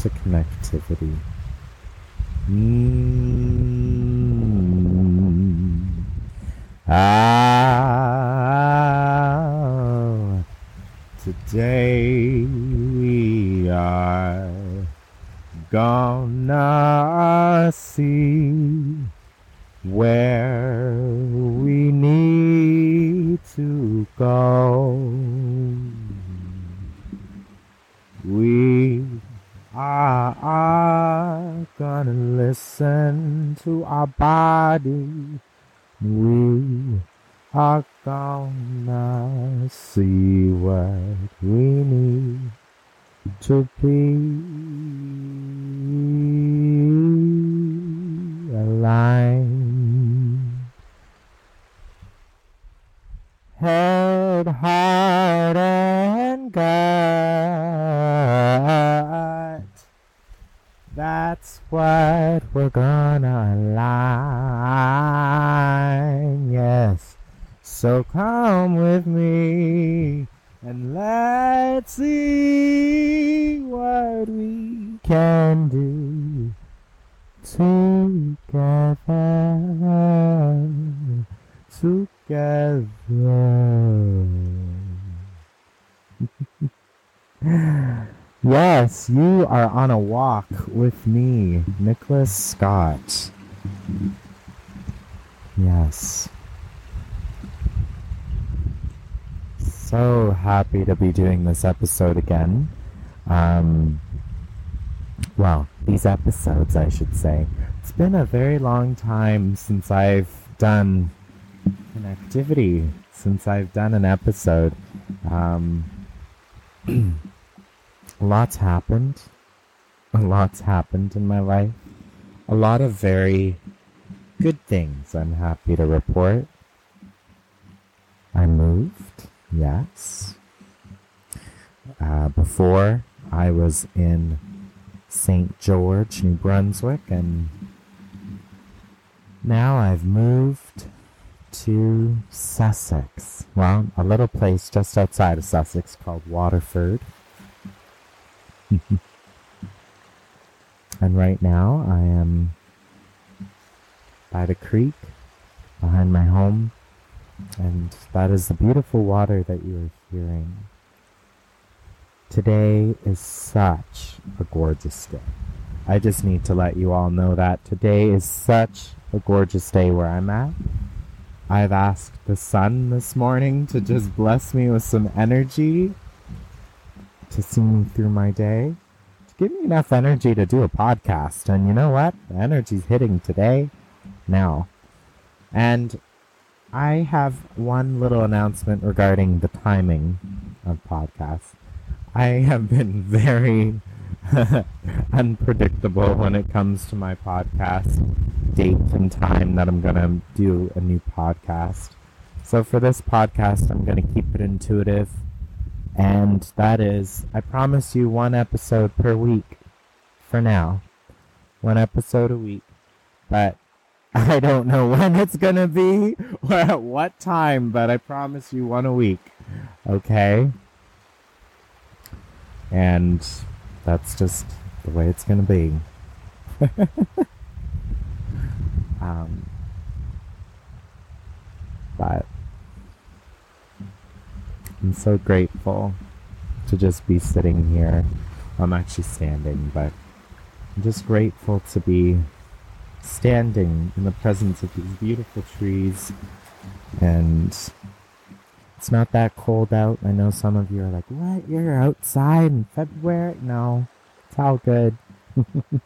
to Connectivity. Mm. Ah, today we are gonna see where we need to go. We are, are gonna listen to our body. We are gonna see what we need to be on a walk with me, Nicholas Scott. Yes. So happy to be doing this episode again. Um, well, these episodes, I should say. It's been a very long time since I've done an activity, since I've done an episode. Um, lots happened. A lot's happened in my life. A lot of very good things I'm happy to report. I moved, yes. Uh, before, I was in St. George, New Brunswick, and now I've moved to Sussex. Well, a little place just outside of Sussex called Waterford. and right now I am by the creek behind my home, and that is the beautiful water that you are hearing. Today is such a gorgeous day. I just need to let you all know that today is such a gorgeous day where I'm at. I've asked the sun this morning to just bless me with some energy to see me through my day, give me enough energy to do a podcast. And you know what? The energy's hitting today, now. And I have one little announcement regarding the timing of podcasts. I have been very unpredictable when it comes to my podcast date and time that I'm going to do a new podcast. So for this podcast, I'm going to keep it intuitive. And that is, I promise you one episode per week for now. One episode a week. But I don't know when it's going to be or at what time, but I promise you one a week. Okay? And that's just the way it's going to be. um, but I'm so grateful to just be sitting here. I'm actually standing, but I'm just grateful to be standing in the presence of these beautiful trees and it's not that cold out. I know some of you are like, what? You're outside in February? No, it's all good. you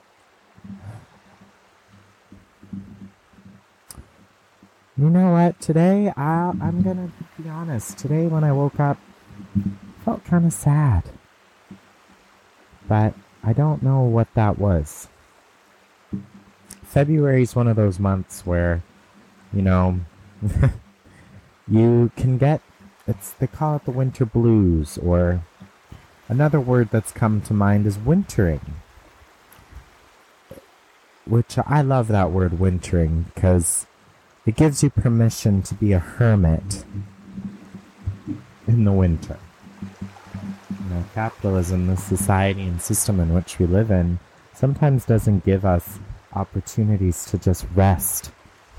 know what? Today, i I'm going to be honest. Today, when I woke up, I felt kind of sad. But I don't know what that was. February is one of those months where, you know, you can get it's they call it the winter blues or another word that's come to mind is wintering which I love that word wintering because it gives you permission to be a hermit in the winter. Know, capitalism, the society and system in which we live in, sometimes doesn't give us opportunities to just rest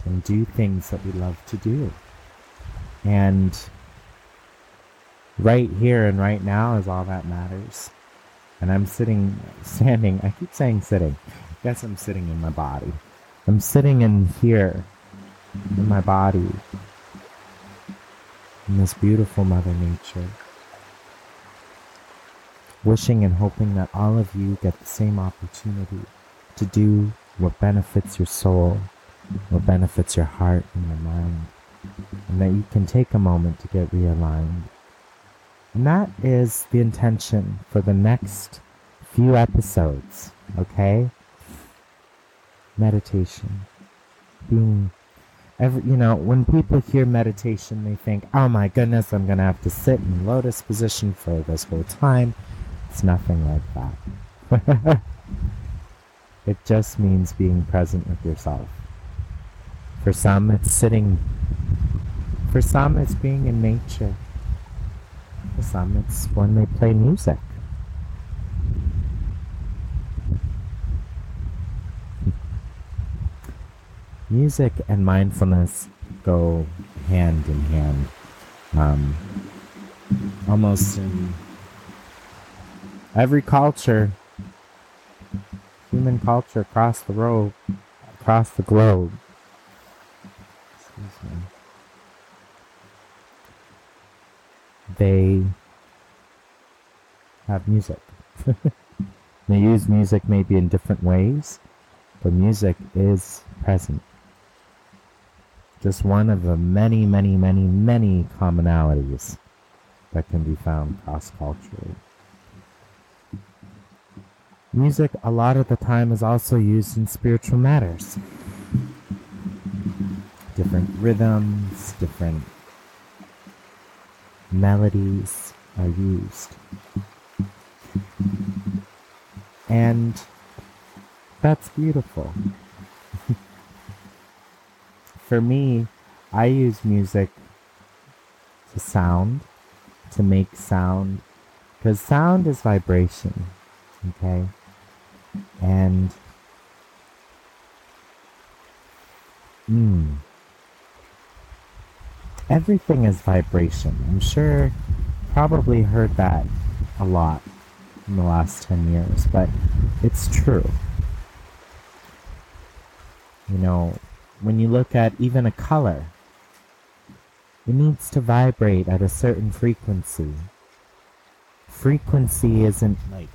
and do things that we love to do. And right here and right now is all that matters. And I'm sitting, standing, I keep saying sitting. I guess I'm sitting in my body. I'm sitting in here, in my body, in this beautiful Mother Nature. Wishing and hoping that all of you get the same opportunity to do what benefits your soul, what benefits your heart and your mind, and that you can take a moment to get realigned. And that is the intention for the next few episodes, okay? Meditation. Being every you know, when people hear meditation they think, Oh my goodness, I'm gonna have to sit in lotus position for this whole time. It's nothing like that. it just means being present with yourself. For some it's sitting for some it's being in nature. For some it's when they play music. Music and mindfulness go hand in hand. Um, almost in every culture, human culture across the road, across the globe. They have music. they use music maybe in different ways, but music is present just one of the many, many, many, many commonalities that can be found cross-culturally. Music, a lot of the time, is also used in spiritual matters. Different rhythms, different melodies are used. And that's beautiful for me, I use music to sound, to make sound, because sound is vibration, okay? And, mm, everything is vibration. I'm sure probably heard that a lot in the last 10 years, but it's true. You know, when you look at even a color, it needs to vibrate at a certain frequency. Frequency isn't like,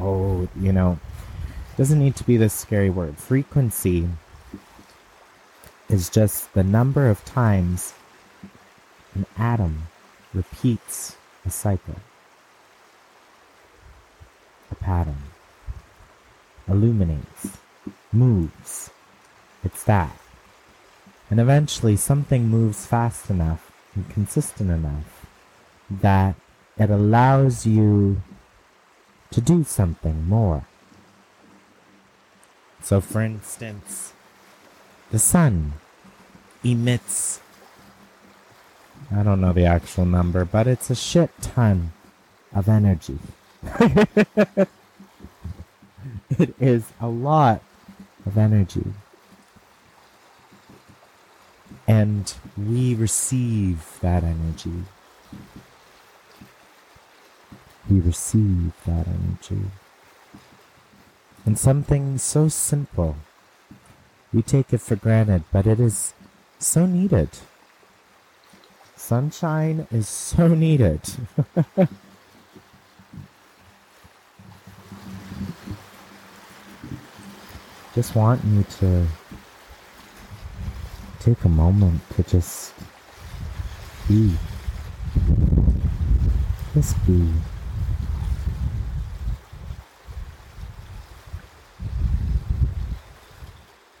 oh, you know, doesn't need to be this scary word. Frequency is just the number of times an atom repeats a cycle, a pattern, illuminates, moves. It's that. And eventually something moves fast enough and consistent enough that it allows you to do something more. So, for instance, the sun emits, I don't know the actual number, but it's a shit ton of energy. it is a lot of energy and we receive that energy. We receive that energy. And something so simple, we take it for granted, but it is so needed. Sunshine is so needed. Just want you to take a moment to just be. Just be.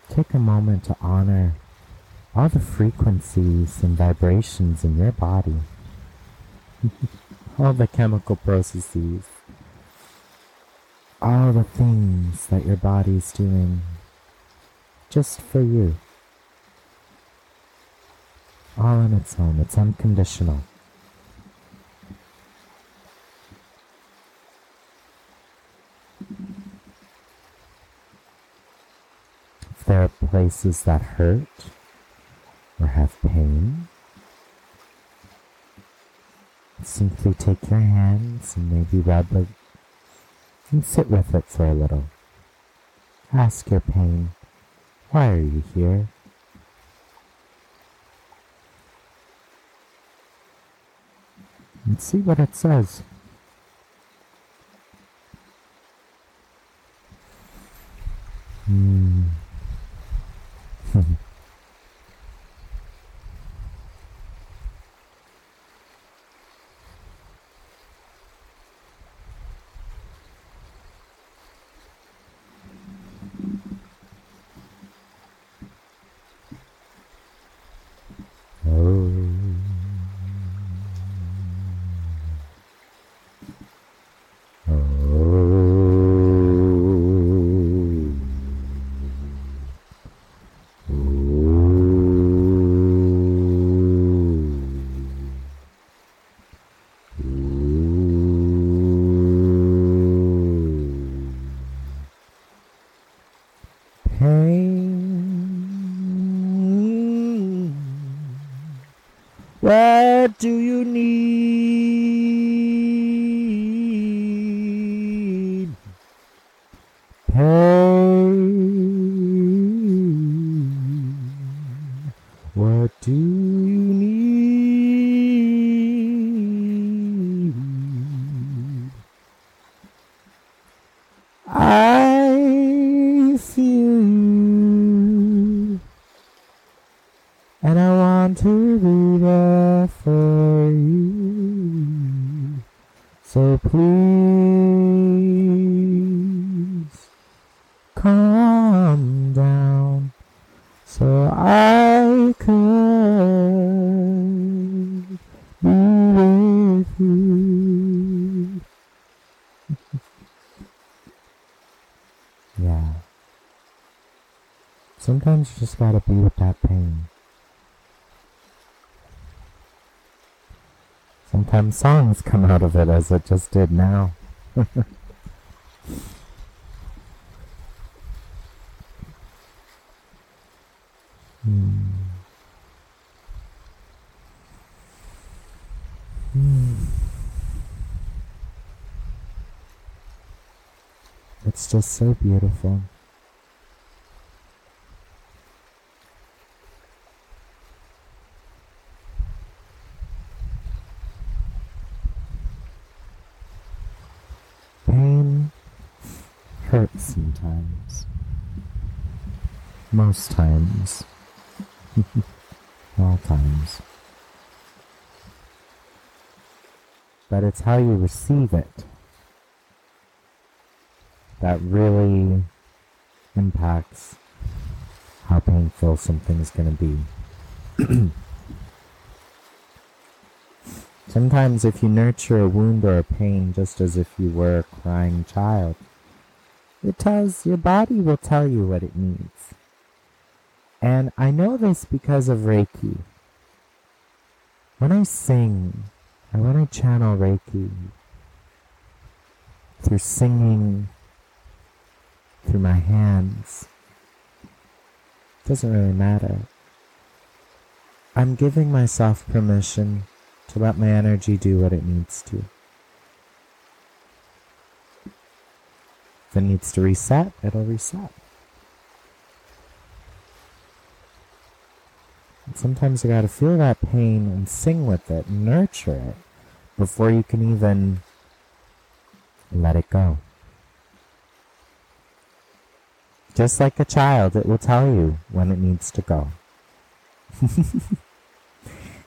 Take a moment to honor all the frequencies and vibrations in your body, all the chemical processes, all the things that your body's doing just for you all on its own. It's unconditional. If there are places that hurt or have pain, simply take your hands and maybe rub it and sit with it for a little. Ask your pain, why are you here? And see what it says. Hmm. to be there for you. So please calm down so I could be with you. yeah. Sometimes you just gotta be with that pain. Sometimes songs come out of it as it just did now. Hmm. Hmm. It's just so beautiful. Pain hurts sometimes. Most times. All times. But it's how you receive it that really impacts how painful something is going to be. Sometimes, if you nurture a wound or a pain just as if you were a crying child, it tells your body will tell you what it needs. And I know this because of Reiki. When I sing, and when I channel Reiki, through singing, through my hands, it doesn't really matter. I'm giving myself permission to let my energy do what it needs to. If it needs to reset, it'll reset. Sometimes you gotta feel that pain and sing with it, nurture it, before you can even let it go. Just like a child, it will tell you when it needs to go.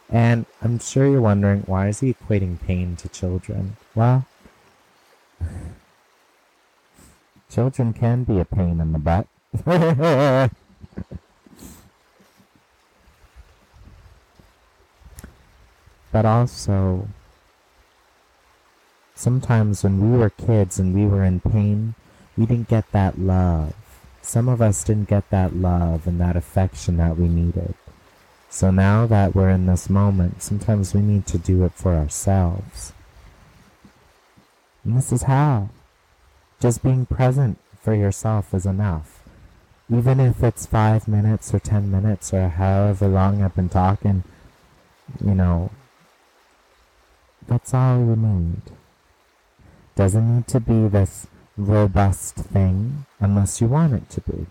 and I'm sure you're wondering why is he equating pain to children? Well, children can be a pain in the butt. but also, sometimes when we were kids and we were in pain, we didn't get that love. Some of us didn't get that love and that affection that we needed. So now that we're in this moment, sometimes we need to do it for ourselves. And this is how. Just being present for yourself is enough. Even if it's five minutes or ten minutes or however long I've been talking, you know, that's all you need. Doesn't need to be this robust thing unless you want it to be.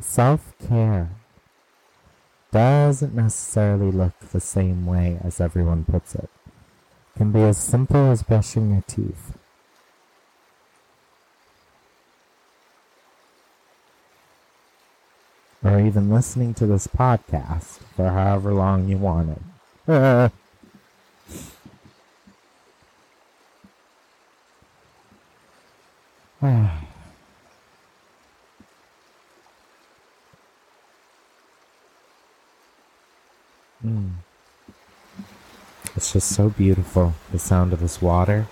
Self care doesn't necessarily look the same way as everyone puts it. it. Can be as simple as brushing your teeth. Or even listening to this podcast for however long you want it. Mm. It's just so beautiful, the sound of this water.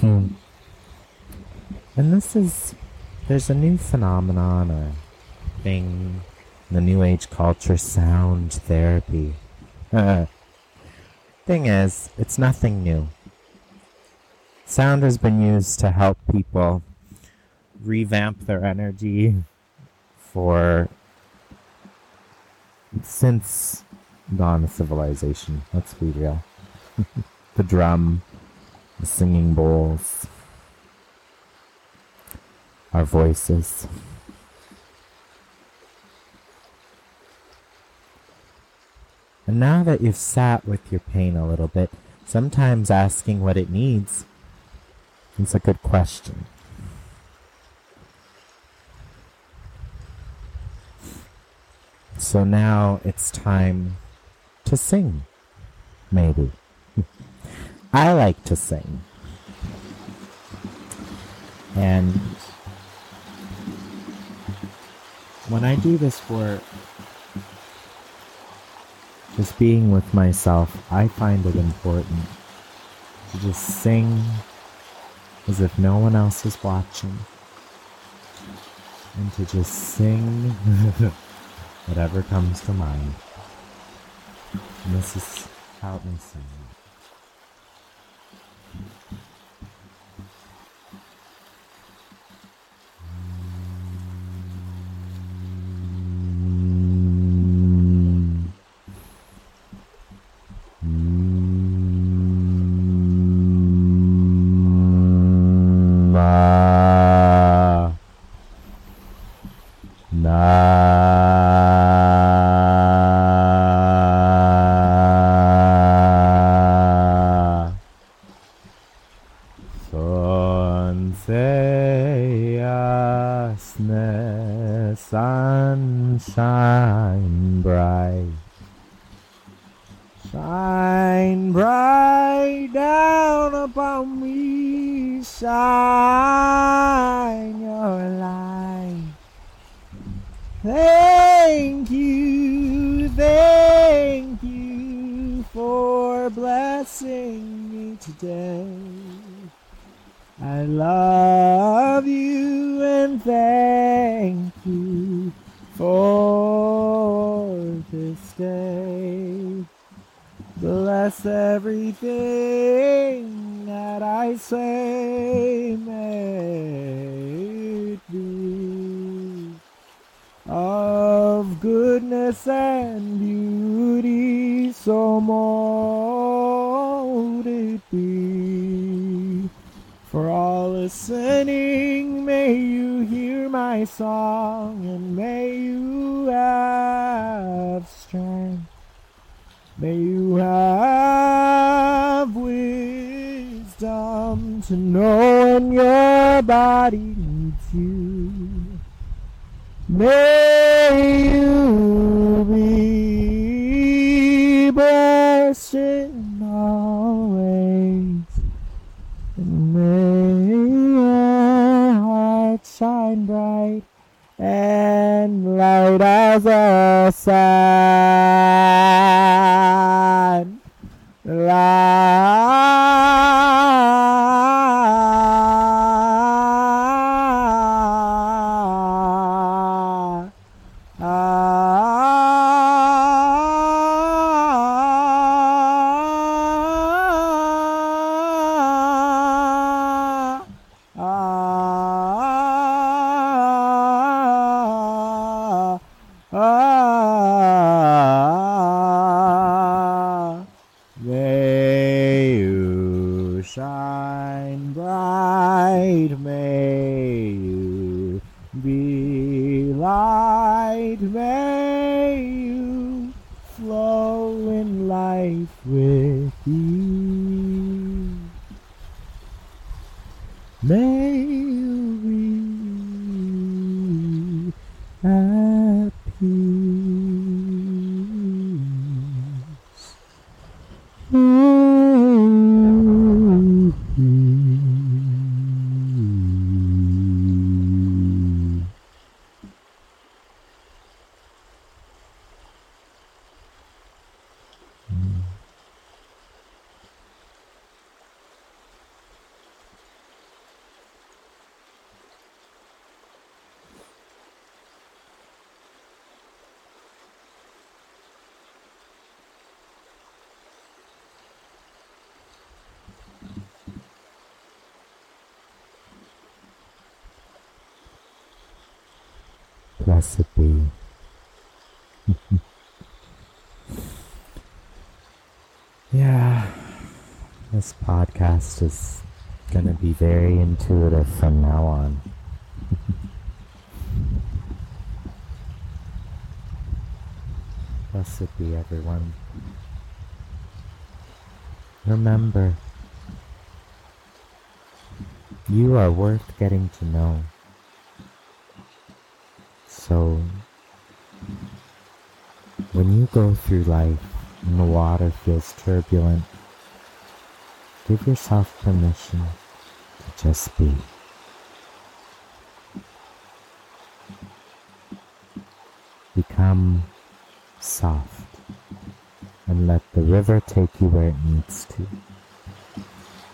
Hmm. And this is, there's a new phenomenon or thing in the New Age culture, sound therapy. thing is, it's nothing new. Sound has been used to help people revamp their energy for since dawn of civilization. Let's be real. the drum, the singing bowls, our voices. And now that you've sat with your pain a little bit, sometimes asking what it needs is a good question. So now it's time to sing, maybe. I like to sing. And when I do this work, just being with myself, I find it important to just sing as if no one else is watching. And to just sing whatever comes to mind. And this is how it may. Sonce jasne, sunshine bright. Shine bright down upon me, shine your light. Thank you, thank you for blessing me today. Bless everything that I say, may it be of goodness and beauty, so mold it be. For all listening, may you hear my song. shine bright and light as a sun. Light light, may you flow in life with ease. May Be. yeah, this podcast is going to be very intuitive from now on. Blessed be everyone. Remember, you are worth getting to know. So, when you go through life and the water feels turbulent, give yourself permission to just be. Become soft and let the river take you where it needs to.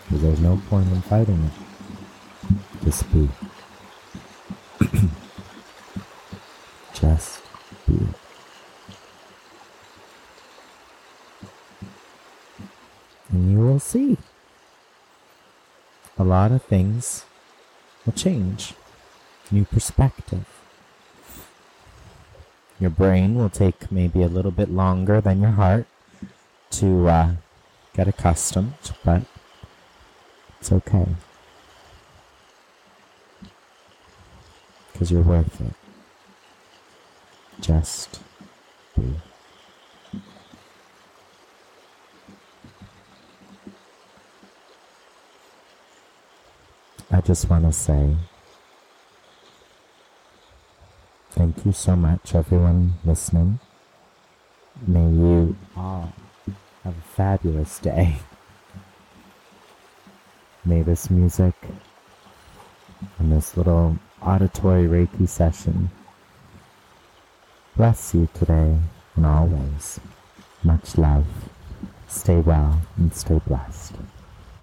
Because there's no point in fighting it. Just be. Just be. Will see. A lot of things will change. New perspective. Your brain will take maybe a little bit longer than your heart to uh, get accustomed, but it's okay. Because you're worth it. Just be. I just want to say thank you so much, everyone listening. May you all have a fabulous day. May this music and this little auditory Reiki session bless you today and always. Much love. Stay well and stay blessed.